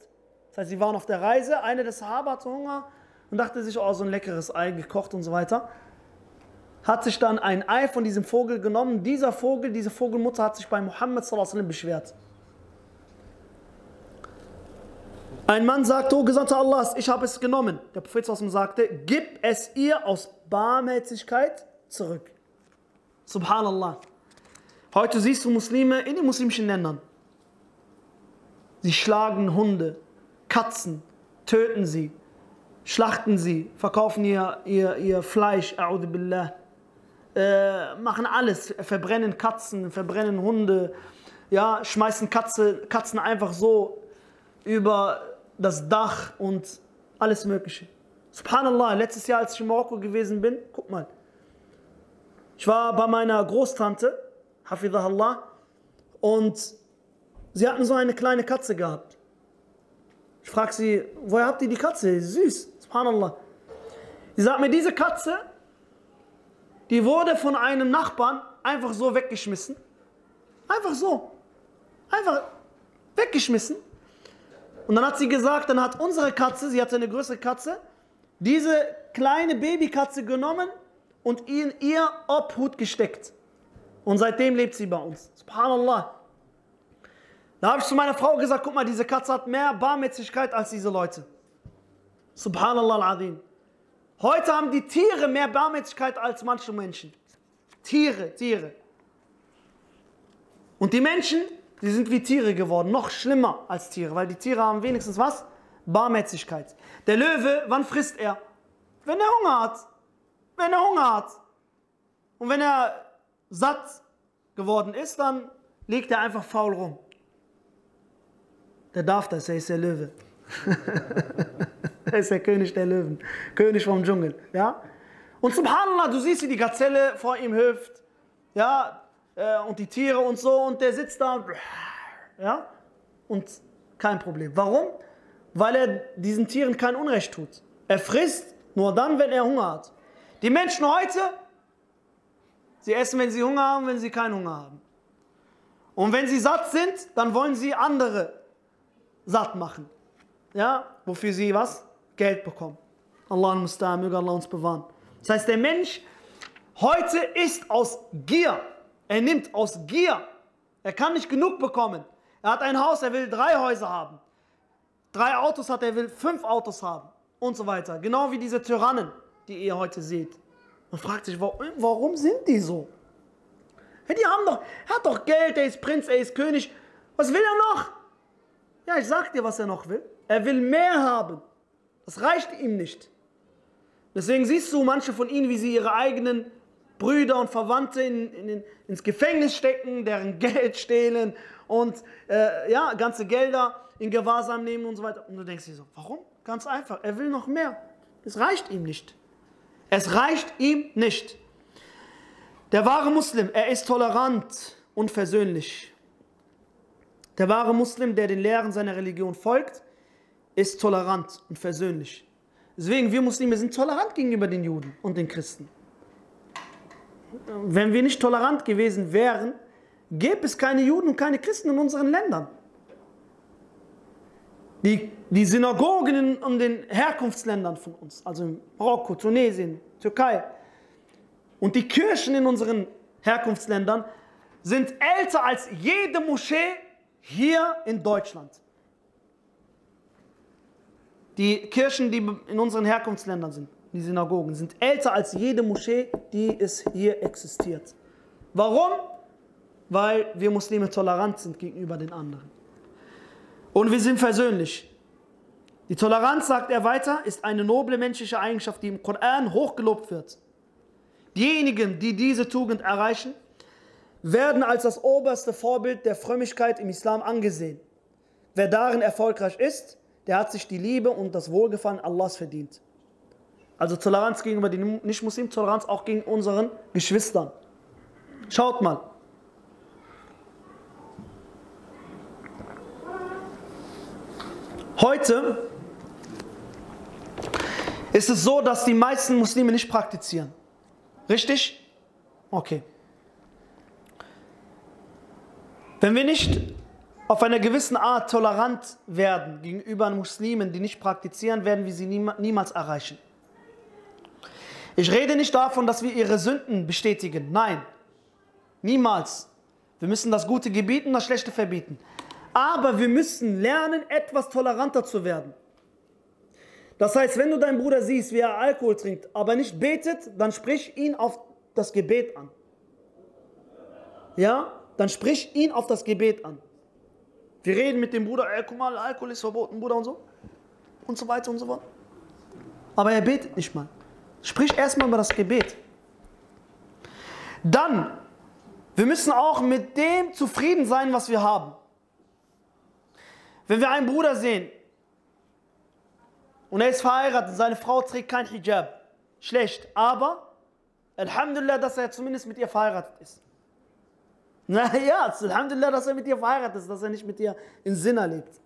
Speaker 1: Das heißt, sie waren auf der Reise, eine des Sahaba hatte Hunger und dachte sich, oh, so ein leckeres Ei gekocht und so weiter. Hat sich dann ein Ei von diesem Vogel genommen. Dieser Vogel, diese Vogelmutter hat sich bei Muhammad sallam, beschwert. Ein Mann sagte, oh Gesandter Allahs, ich habe es genommen. Der Prophet sagte, gib es ihr aus Barmherzigkeit zurück. Subhanallah. Heute siehst du Muslime in den muslimischen Ländern. Sie schlagen Hunde, Katzen, töten sie, schlachten sie, verkaufen ihr, ihr, ihr Fleisch, billah, äh, machen alles, verbrennen Katzen, verbrennen Hunde, ja, schmeißen Katze, Katzen einfach so über das Dach und alles Mögliche. Subhanallah, letztes Jahr, als ich in Marokko gewesen bin, guck mal. Ich war bei meiner Großtante, Hafidahullah, und sie hatten so eine kleine Katze gehabt. Ich frage sie, woher habt ihr die Katze? Süß, subhanallah. Sie sagt mir, diese Katze, die wurde von einem Nachbarn einfach so weggeschmissen. Einfach so. Einfach weggeschmissen. Und dann hat sie gesagt, dann hat unsere Katze, sie hatte eine größere Katze, diese kleine Babykatze genommen und in ihr Obhut gesteckt. Und seitdem lebt sie bei uns. Subhanallah. Da habe ich zu meiner Frau gesagt, guck mal, diese Katze hat mehr Barmherzigkeit als diese Leute. Subhanallah al-Azim. Heute haben die Tiere mehr Barmherzigkeit als manche Menschen. Tiere, Tiere. Und die Menschen, die sind wie Tiere geworden, noch schlimmer als Tiere, weil die Tiere haben wenigstens was? Barmherzigkeit. Der Löwe, wann frisst er? Wenn er Hunger hat. Wenn er Hunger hat. Und wenn er satt geworden ist, dann legt er einfach faul rum. Der darf das, er ist der Löwe. er ist der König der Löwen, König vom Dschungel. Ja? Und subhanallah, du siehst, wie die Gazelle vor ihm hüpft. Ja, äh, und die Tiere und so. Und der sitzt da. Ja? Und kein Problem. Warum? Weil er diesen Tieren kein Unrecht tut. Er frisst nur dann, wenn er Hunger hat. Die Menschen heute, sie essen, wenn sie Hunger haben, wenn sie keinen Hunger haben. Und wenn sie satt sind, dann wollen sie andere satt machen. Ja, wofür sie was? Geld bekommen. Allah Mustaan, möge Allah uns bewahren. Das heißt, der Mensch heute ist aus Gier. Er nimmt aus Gier. Er kann nicht genug bekommen. Er hat ein Haus, er will drei Häuser haben. Drei Autos hat er, will fünf Autos haben. Und so weiter. Genau wie diese Tyrannen, die ihr heute seht. Man fragt sich, warum sind die so? Die haben doch, er hat doch Geld, er ist Prinz, er ist König. Was will er noch? Ja, ich sag dir, was er noch will. Er will mehr haben. Das reicht ihm nicht. Deswegen siehst du manche von ihnen, wie sie ihre eigenen Brüder und Verwandte in, in, ins Gefängnis stecken, deren Geld stehlen und äh, ja, ganze Gelder in Gewahrsam nehmen und so weiter. Und du denkst dir so, warum? Ganz einfach, er will noch mehr. Es reicht ihm nicht. Es reicht ihm nicht. Der wahre Muslim, er ist tolerant und versöhnlich. Der wahre Muslim, der den Lehren seiner Religion folgt, ist tolerant und versöhnlich. Deswegen, wir Muslime sind tolerant gegenüber den Juden und den Christen. Wenn wir nicht tolerant gewesen wären, gäbe es keine Juden und keine Christen in unseren Ländern. Die, die Synagogen in, in den Herkunftsländern von uns, also in Marokko, Tunesien, Türkei, und die Kirchen in unseren Herkunftsländern sind älter als jede Moschee hier in Deutschland. Die Kirchen, die in unseren Herkunftsländern sind, die Synagogen, sind älter als jede Moschee, die es hier existiert. Warum? Weil wir Muslime tolerant sind gegenüber den anderen. Und wir sind versöhnlich. Die Toleranz, sagt er weiter, ist eine noble menschliche Eigenschaft, die im Koran hochgelobt wird. Diejenigen, die diese Tugend erreichen, werden als das oberste Vorbild der Frömmigkeit im Islam angesehen. Wer darin erfolgreich ist, der hat sich die Liebe und das Wohlgefallen Allahs verdient. Also Toleranz gegenüber den Nicht-Muslimen, Toleranz auch gegen unseren Geschwistern. Schaut mal. Heute ist es so, dass die meisten Muslime nicht praktizieren. Richtig? Okay. Wenn wir nicht auf einer gewissen Art tolerant werden gegenüber Muslimen, die nicht praktizieren, werden wir sie niemals erreichen. Ich rede nicht davon, dass wir ihre Sünden bestätigen. Nein, niemals. Wir müssen das Gute gebieten, das Schlechte verbieten. Aber wir müssen lernen, etwas toleranter zu werden. Das heißt, wenn du deinen Bruder siehst, wie er Alkohol trinkt, aber nicht betet, dann sprich ihn auf das Gebet an. Ja? dann sprich ihn auf das Gebet an. Wir reden mit dem Bruder, ey, guck mal, Alkohol ist verboten, Bruder und so. Und so weiter und so fort. Aber er betet nicht mal. Sprich erstmal über das Gebet. Dann, wir müssen auch mit dem zufrieden sein, was wir haben. Wenn wir einen Bruder sehen und er ist verheiratet, seine Frau trägt kein Hijab, schlecht, aber Alhamdulillah, dass er zumindest mit ihr verheiratet ist. Naja, Alhamdulillah, dass er mit dir verheiratet ist, dass er nicht mit dir in Sinner lebt.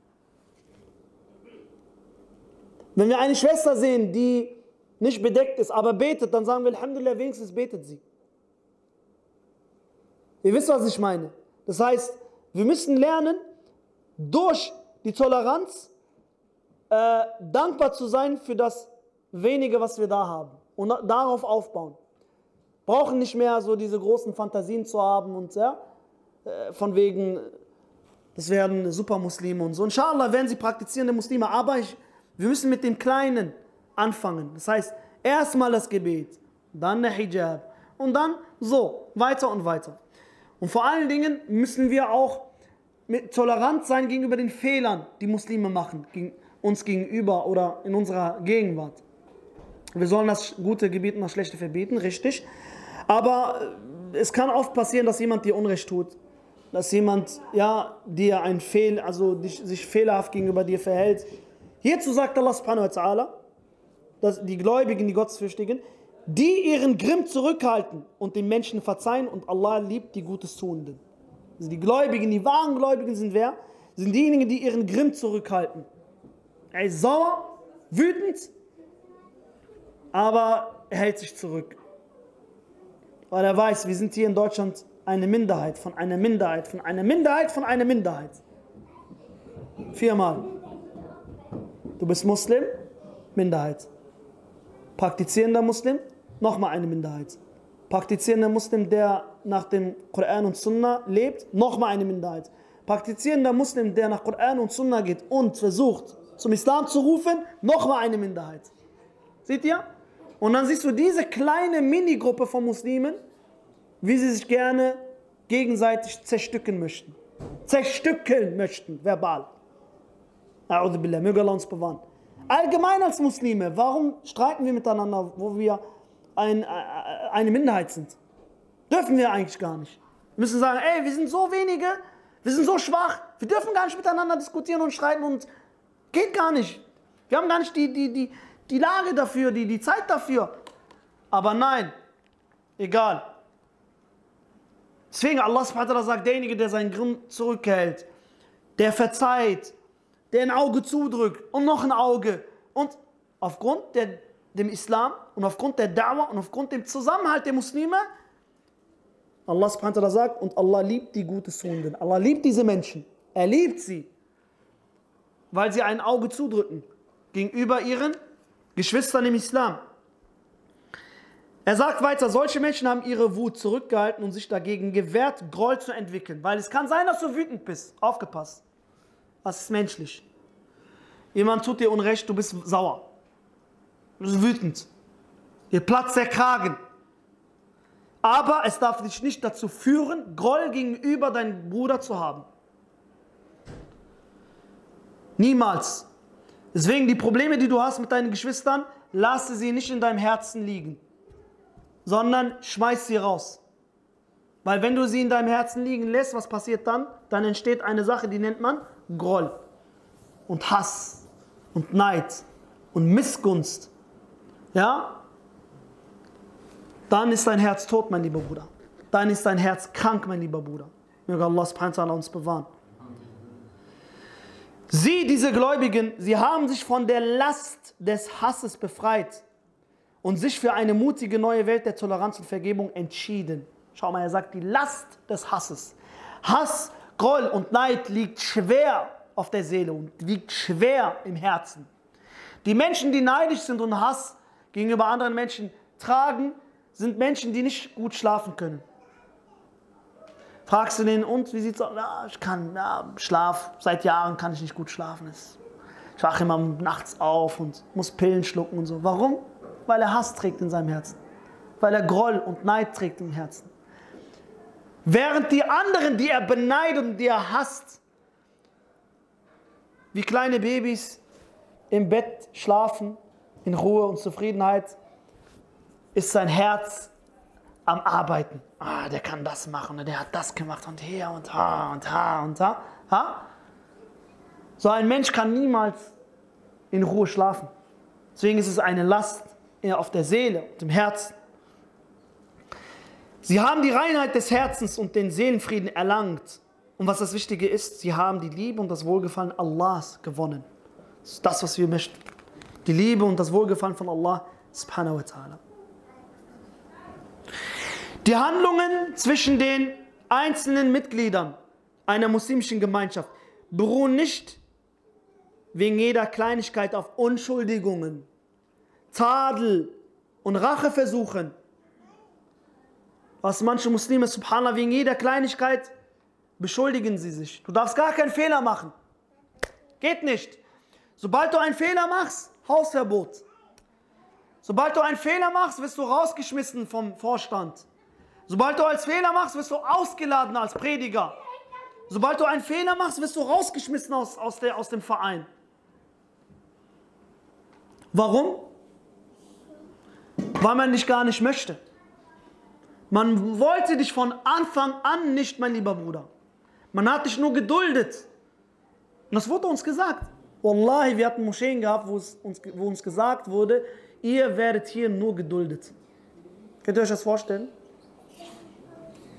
Speaker 1: Wenn wir eine Schwester sehen, die nicht bedeckt ist, aber betet, dann sagen wir Alhamdulillah, wenigstens betet sie. Ihr wisst, was ich meine. Das heißt, wir müssen lernen, durch die Toleranz äh, dankbar zu sein für das wenige, was wir da haben und darauf aufbauen. Brauchen nicht mehr so diese großen Fantasien zu haben und ja, äh, von wegen, das werden Supermuslime und so. Inshallah werden sie praktizierende Muslime, aber ich, wir müssen mit dem Kleinen anfangen. Das heißt, erstmal das Gebet, dann der Hijab und dann so, weiter und weiter. Und vor allen Dingen müssen wir auch tolerant sein gegenüber den Fehlern, die Muslime machen, uns gegenüber oder in unserer Gegenwart. Wir sollen das Gute gebieten, das Schlechte verbieten, richtig. Aber äh, es kann oft passieren, dass jemand dir Unrecht tut. Dass jemand ja, dir ein Fehl, also sich fehlerhaft gegenüber dir verhält. Hierzu sagt Allah subhanahu wa ta'ala, dass die Gläubigen, die Gottesfürchtigen, die ihren Grimm zurückhalten und den Menschen verzeihen und Allah liebt die Gutes Tuenden. Also die Gläubigen, die wahren Gläubigen sind wer? Sind diejenigen, die ihren Grimm zurückhalten. Er ist sauer, wütend, aber er hält sich zurück. Weil er weiß, wir sind hier in Deutschland eine Minderheit von einer Minderheit von einer Minderheit von einer Minderheit. Viermal. Du bist Muslim, Minderheit. Praktizierender Muslim, nochmal eine Minderheit. Praktizierender Muslim, der nach dem Koran und Sunna lebt, nochmal eine Minderheit. Praktizierender Muslim, der nach Koran und Sunna geht und versucht, zum Islam zu rufen, nochmal eine Minderheit. Seht ihr? Und dann siehst du diese kleine Minigruppe von Muslimen, wie sie sich gerne gegenseitig zerstücken möchten. Zerstückeln möchten, verbal. Möge Allah uns bewahren. Allgemein als Muslime, warum streiten wir miteinander, wo wir ein, äh, eine Minderheit sind? Dürfen wir eigentlich gar nicht. Wir müssen sagen, ey, wir sind so wenige, wir sind so schwach, wir dürfen gar nicht miteinander diskutieren und streiten und geht gar nicht. Wir haben gar nicht die, die, die, die Lage dafür, die, die Zeit dafür. Aber nein, egal. Deswegen Allah sagt, derjenige, der seinen Grimm zurückhält, der verzeiht, der ein Auge zudrückt und noch ein Auge. Und aufgrund der, dem Islam und aufgrund der Da'wah und aufgrund dem Zusammenhalt der Muslime, Allah subhanahu sagt, und Allah liebt die guten Sünden. Allah liebt diese Menschen. Er liebt sie, weil sie ein Auge zudrücken gegenüber ihren Geschwistern im Islam. Er sagt weiter, solche Menschen haben ihre Wut zurückgehalten und sich dagegen gewehrt, Groll zu entwickeln. Weil es kann sein, dass du wütend bist. Aufgepasst. Das ist menschlich. Jemand tut dir Unrecht, du bist sauer. Du bist wütend. Dir platzt der Kragen. Aber es darf dich nicht dazu führen, Groll gegenüber deinem Bruder zu haben. Niemals. Deswegen die Probleme, die du hast mit deinen Geschwistern, lasse sie nicht in deinem Herzen liegen, sondern schmeiß sie raus. Weil wenn du sie in deinem Herzen liegen lässt, was passiert dann? Dann entsteht eine Sache, die nennt man Groll und Hass und Neid und Missgunst. Ja? Dann ist dein Herz tot, mein lieber Bruder. Dann ist dein Herz krank, mein lieber Bruder. Möge Allah uns bewahren. Sie, diese Gläubigen, sie haben sich von der Last des Hasses befreit und sich für eine mutige neue Welt der Toleranz und Vergebung entschieden. Schau mal, er sagt die Last des Hasses. Hass, Groll und Neid liegt schwer auf der Seele und liegt schwer im Herzen. Die Menschen, die neidisch sind und Hass gegenüber anderen Menschen tragen, sind Menschen, die nicht gut schlafen können. Fragst du den, und wie sieht's aus? Ja, ich kann, ja, Schlaf, seit Jahren kann ich nicht gut schlafen. Ich wache immer nachts auf und muss Pillen schlucken und so. Warum? Weil er Hass trägt in seinem Herzen. Weil er Groll und Neid trägt im Herzen. Während die anderen, die er beneidet und die er hasst, wie kleine Babys im Bett schlafen, in Ruhe und Zufriedenheit, ist sein Herz am Arbeiten. Ah, der kann das machen, der hat das gemacht und hier und da und da und da. Ha? So ein Mensch kann niemals in Ruhe schlafen. Deswegen ist es eine Last auf der Seele und im Herzen. Sie haben die Reinheit des Herzens und den Seelenfrieden erlangt. Und was das Wichtige ist, sie haben die Liebe und das Wohlgefallen Allahs gewonnen. Das ist das, was wir möchten. Die Liebe und das Wohlgefallen von Allah subhanahu wa ta'ala. Die Handlungen zwischen den einzelnen Mitgliedern einer muslimischen Gemeinschaft beruhen nicht wegen jeder Kleinigkeit auf Unschuldigungen, Tadel und Rache versuchen. Was manche Muslime, subhanallah, wegen jeder Kleinigkeit beschuldigen sie sich. Du darfst gar keinen Fehler machen. Geht nicht. Sobald du einen Fehler machst, Hausverbot. Sobald du einen Fehler machst, wirst du rausgeschmissen vom Vorstand. Sobald du als Fehler machst, wirst du ausgeladen als Prediger. Sobald du einen Fehler machst, wirst du rausgeschmissen aus, aus, der, aus dem Verein. Warum? Weil man dich gar nicht möchte. Man wollte dich von Anfang an nicht, mein lieber Bruder. Man hat dich nur geduldet. Und das wurde uns gesagt. Wallahi, wir hatten Moscheen gehabt, wo, uns, wo uns gesagt wurde, ihr werdet hier nur geduldet. Könnt ihr euch das vorstellen?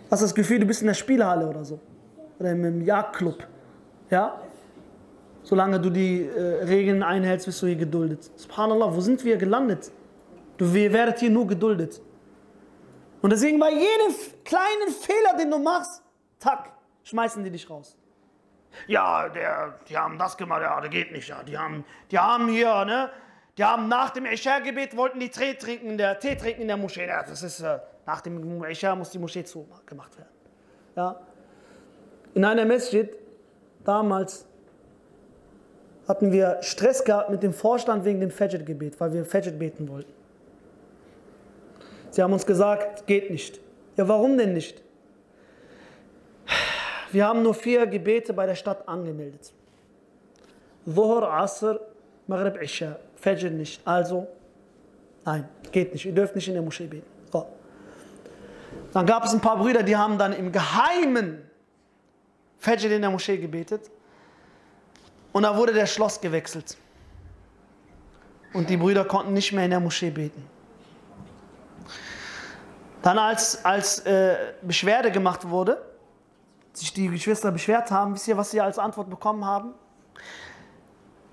Speaker 1: Hast du das Gefühl, du bist in der Spielhalle oder so? Oder im Jagdclub. Ja? Solange du die äh, Regeln einhältst, bist du hier geduldet. Subhanallah, wo sind wir gelandet? Du, ihr werdet hier nur geduldet. Und deswegen bei jedem kleinen Fehler, den du machst, tack, schmeißen die dich raus. Ja, der, die haben das gemacht, ja, das geht nicht, ja. Die haben, die haben hier, ne, die haben nach dem Isha-Gebet wollten die Tee trinken, der Tee trinken in der Moschee. Ja, das ist, äh, nach dem Isha muss die Moschee zugemacht werden. Ja. In einer Masjid, damals, hatten wir Stress gehabt mit dem Vorstand wegen dem Fajr-Gebet, weil wir Fajr beten wollten. Sie haben uns gesagt, geht nicht. Ja, warum denn nicht? Wir haben nur vier Gebete bei der Stadt angemeldet. Dhuhr, Asr, Maghrib, Isha. Fajr nicht. Also, nein, geht nicht. Ihr dürft nicht in der Moschee beten. So. Dann gab es ein paar Brüder, die haben dann im Geheimen Fajr in der Moschee gebetet. Und da wurde der Schloss gewechselt. Und die Brüder konnten nicht mehr in der Moschee beten. Dann als, als äh, Beschwerde gemacht wurde, sich die Geschwister beschwert haben, wisst ihr, was sie als Antwort bekommen haben?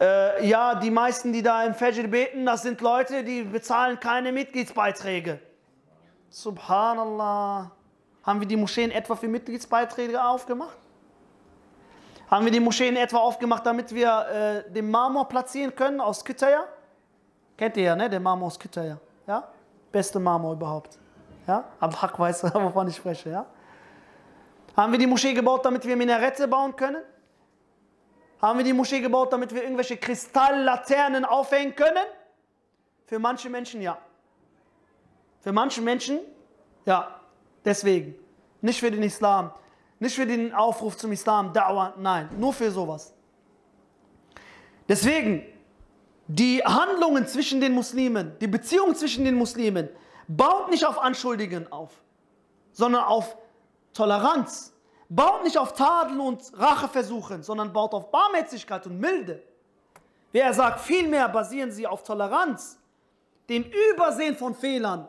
Speaker 1: Äh, ja, die meisten, die da im Fajr beten, das sind Leute, die bezahlen keine Mitgliedsbeiträge. Subhanallah. Haben wir die Moscheen etwa für Mitgliedsbeiträge aufgemacht? Haben wir die Moscheen etwa aufgemacht, damit wir äh, den Marmor platzieren können aus Kütaya? Kennt ihr ja, ne? Den Marmor aus Kütaya. Ja? Beste Marmor überhaupt. Ja? Am Hack weiß, wovon ich spreche. Ja? Haben wir die Moschee gebaut, damit wir Minarette bauen können? Haben wir die Moschee gebaut, damit wir irgendwelche Kristalllaternen aufhängen können? Für manche Menschen ja. Für manche Menschen ja. Deswegen. Nicht für den Islam. Nicht für den Aufruf zum Islam, Da'wah, nein. Nur für sowas. Deswegen, die Handlungen zwischen den Muslimen, die Beziehung zwischen den Muslimen, baut nicht auf Anschuldigungen auf, sondern auf Toleranz. Baut nicht auf Tadeln und Racheversuchen, sondern baut auf Barmherzigkeit und Milde. Wie er sagt, vielmehr basieren sie auf Toleranz, dem Übersehen von Fehlern.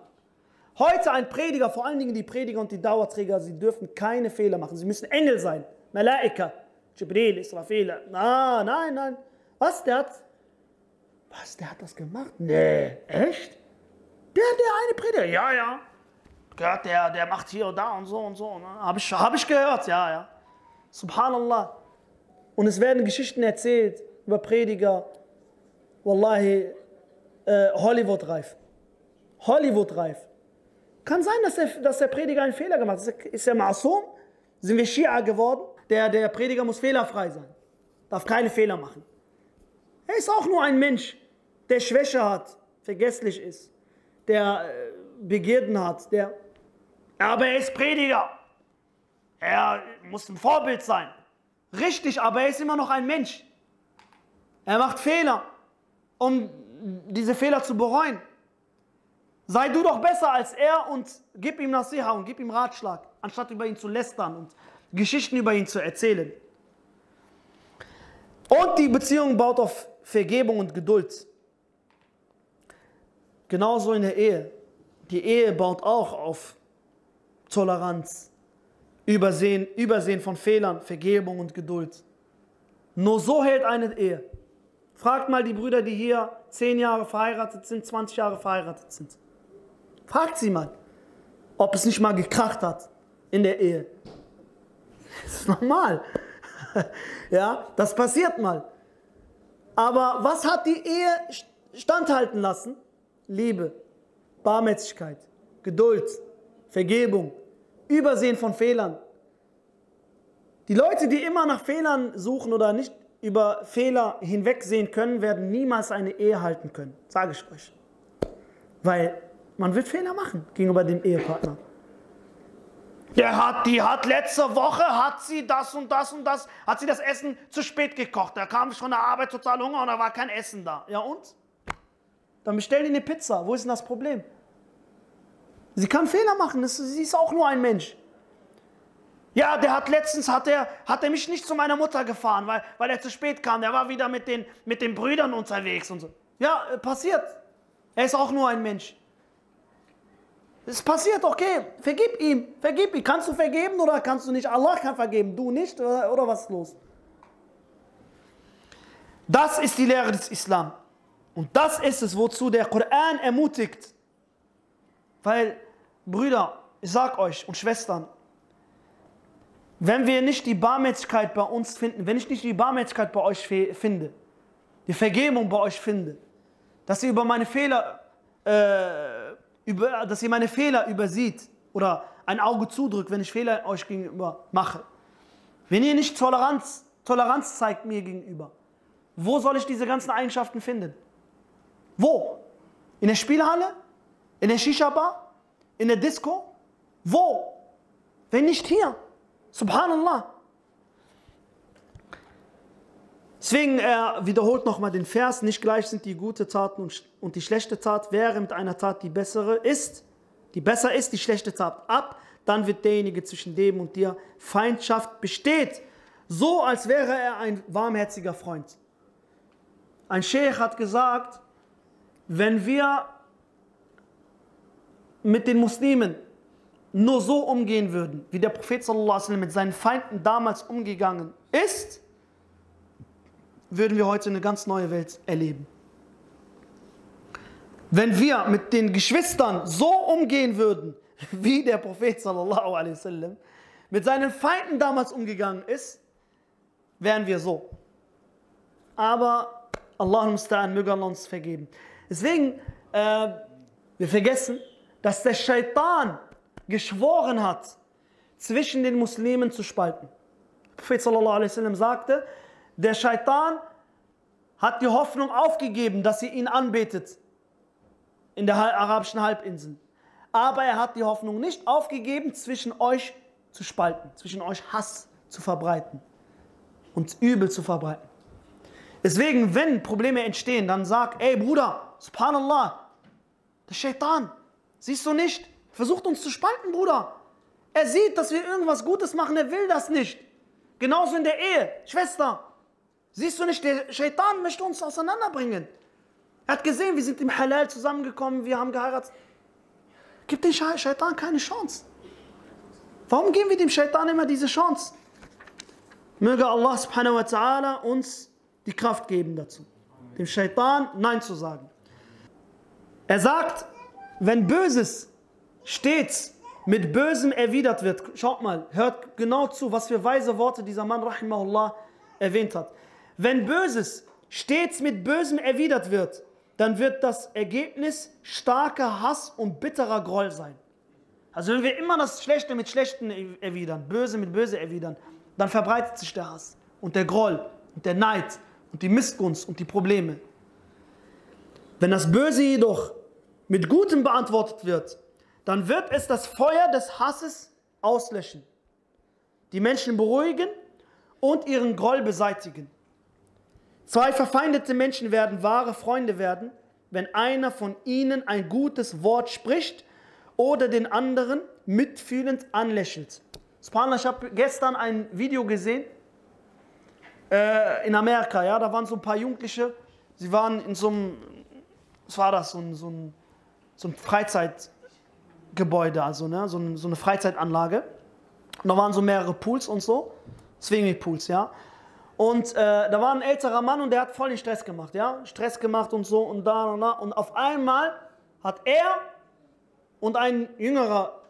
Speaker 1: Heute ein Prediger, vor allen Dingen die Prediger und die Dauerträger, sie dürfen keine Fehler machen. Sie müssen Engel sein. Malaika, Jibril, Israfil. Ah, nein, nein. Was, der hat... Was, der hat das gemacht? Nee, echt? Der, der eine Prediger, ja, ja. Gehört, der, der macht hier und da und so und so. Ne? Habe ich, hab ich gehört, ja, ja. Subhanallah. Und es werden Geschichten erzählt über Prediger. Wallahi, äh, Hollywood-reif. Hollywood-reif. Kann sein, dass der, dass der Prediger einen Fehler gemacht hat. Ist er Masum? Sind wir Schia geworden? Der, der Prediger muss fehlerfrei sein. Darf keine Fehler machen. Er ist auch nur ein Mensch, der Schwäche hat, vergesslich ist der äh, Begierden hat, der, aber er ist Prediger. Er muss ein Vorbild sein. Richtig, aber er ist immer noch ein Mensch. Er macht Fehler, um diese Fehler zu bereuen. Sei du doch besser als er und gib ihm Nasiha und gib ihm Ratschlag, anstatt über ihn zu lästern und Geschichten über ihn zu erzählen. Und die Beziehung baut auf Vergebung und Geduld. Genauso in der Ehe. Die Ehe baut auch auf Toleranz, Übersehen, Übersehen von Fehlern, Vergebung und Geduld. Nur so hält eine Ehe. Fragt mal die Brüder, die hier 10 Jahre verheiratet sind, 20 Jahre verheiratet sind. Fragt sie mal, ob es nicht mal gekracht hat in der Ehe. Das ist normal. Ja, das passiert mal. Aber was hat die Ehe standhalten lassen? Liebe, Barmherzigkeit, Geduld, Vergebung, Übersehen von Fehlern. Die Leute, die immer nach Fehlern suchen oder nicht über Fehler hinwegsehen können, werden niemals eine Ehe halten können, sage ich euch. Weil man wird Fehler machen gegenüber dem Ehepartner. Der hat, die hat letzte Woche, hat sie das und das und das, hat sie das Essen zu spät gekocht. Da kam ich von der Arbeit total Hunger und da war kein Essen da. Ja und? Dann bestell dir eine Pizza. Wo ist denn das Problem? Sie kann Fehler machen, sie ist auch nur ein Mensch. Ja, der hat letztens, hat er, hat mich nicht zu meiner Mutter gefahren, weil, weil er zu spät kam. Der war wieder mit den, mit den Brüdern unterwegs und so. Ja, äh, passiert. Er ist auch nur ein Mensch. Es passiert, okay, vergib ihm, vergib ihm. Kannst du vergeben oder kannst du nicht? Allah kann vergeben, du nicht oder, oder was ist los? Das ist die Lehre des Islam. Und das ist es, wozu der Koran ermutigt. Weil, Brüder, ich sag euch und Schwestern, wenn wir nicht die Barmherzigkeit bei uns finden, wenn ich nicht die Barmherzigkeit bei euch finde, die Vergebung bei euch finde, dass ihr über meine Fehler äh, über, dass ihr meine Fehler übersieht oder ein Auge zudrückt, wenn ich Fehler euch gegenüber mache. Wenn ihr nicht Toleranz, Toleranz zeigt mir gegenüber, wo soll ich diese ganzen Eigenschaften finden? Wo? In der Spielhalle? In der Shisha-Bar? In der Disco? Wo? Wenn nicht hier? Subhanallah. Deswegen, er wiederholt nochmal den Vers, nicht gleich sind die gute Tat und, die schlechte Tat, während einer Tat die bessere ist, die besser ist, die schlechte Tat ab, dann wird derjenige zwischen dem und dir Feindschaft besteht, so als wäre er ein warmherziger Freund. Ein Sheikh hat gesagt, wenn wir mit den Muslimen nur so umgehen würden, wie der Prophet mit seinen Feinden damals umgegangen ist, würden wir heute eine ganz neue Welt erleben. Wenn wir mit den Geschwistern so umgehen würden, wie der Prophet wasallam mit seinen Feinden damals umgegangen ist, wären wir so. Aber Allah möge Allah uns vergeben. Deswegen, äh, wir vergessen, dass der Shaitan geschworen hat, zwischen den Muslimen zu spalten. Der Prophet sallallahu sagte, der Shaitan hat die Hoffnung aufgegeben, dass ihr ihn anbetet in der arabischen Halbinsel. Aber er hat die Hoffnung nicht aufgegeben, zwischen euch zu spalten, zwischen euch Hass zu verbreiten und Übel zu verbreiten. Deswegen, wenn Probleme entstehen, dann sag, ey Bruder, subhanallah, der Shaitan, siehst du nicht, versucht uns zu spalten, Bruder. Er sieht, dass wir irgendwas Gutes machen, er will das nicht. Genauso in der Ehe, Schwester, Siehst du nicht, der Shaitan möchte uns auseinanderbringen. Er hat gesehen, wir sind im Halal zusammengekommen, wir haben geheiratet. Gibt dem Shaitan keine Chance. Warum geben wir dem Shaitan immer diese Chance? Möge Allah subhanahu wa ta'ala uns die Kraft geben dazu, dem Shaitan Nein zu sagen. Er sagt, wenn Böses stets mit Bösem erwidert wird, schaut mal, hört genau zu, was für weise Worte dieser Mann, rahimahullah, erwähnt hat. Wenn Böses stets mit Bösem erwidert wird, dann wird das Ergebnis starker Hass und bitterer Groll sein. Also wenn wir immer das Schlechte mit Schlechten erwidern, Böse mit Böse erwidern, dann verbreitet sich der Hass und der Groll und der Neid und die Missgunst und die Probleme. Wenn das Böse jedoch mit Gutem beantwortet wird, dann wird es das Feuer des Hasses auslöschen, die Menschen beruhigen und ihren Groll beseitigen. Zwei verfeindete Menschen werden wahre Freunde werden, wenn einer von ihnen ein gutes Wort spricht oder den anderen mitfühlend anlächelt. Ich habe gestern ein Video gesehen äh, in Amerika, ja, da waren so ein paar Jugendliche, sie waren in so einem, was war das, so ein, so ein, so ein Freizeitgebäude, also ne, so, ein, so eine Freizeitanlage. Und da waren so mehrere Pools und so, Swimmingpools, ja. Und äh, da war ein älterer Mann und der hat voll den Stress gemacht, ja? Stress gemacht und so und da und da. Und auf einmal hat er und ein jüngerer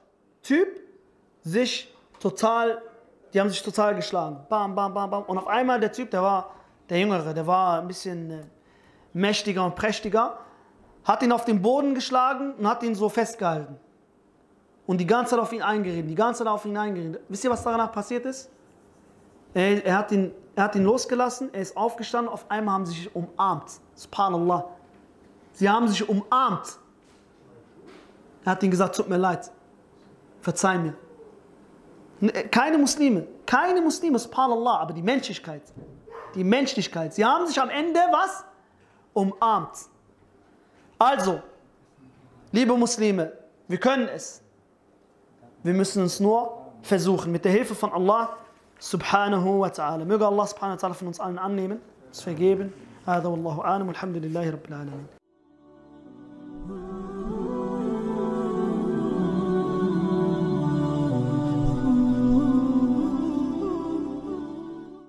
Speaker 1: Typ sich total, die haben sich total geschlagen. Bam, bam, bam, bam. Und auf einmal der Typ, der war, der Jüngere, der war ein bisschen äh, mächtiger und prächtiger, hat ihn auf den Boden geschlagen und hat ihn so festgehalten. Und die ganze Zeit auf ihn eingeredet, die ganze Zeit auf ihn eingeredet. Wisst ihr, was danach passiert ist? Er, er, hat ihn, er hat ihn losgelassen, er ist aufgestanden, auf einmal haben sie sich umarmt. Subhanallah. Sie haben sich umarmt. Er hat ihnen gesagt, tut mir leid, verzeih mir. Keine Muslime, keine Muslime, subhanallah, aber die Menschlichkeit, die Menschlichkeit. Sie haben sich am Ende was? Umarmt. Also, liebe Muslime, wir können es. Wir müssen es nur versuchen, mit der Hilfe von Allah subhanahu wa ta'ala. Möge Allah subhanahu wa ta'ala von uns allen annehmen, uns vergeben. هذا والله أعلم والحمد لله رب العالمين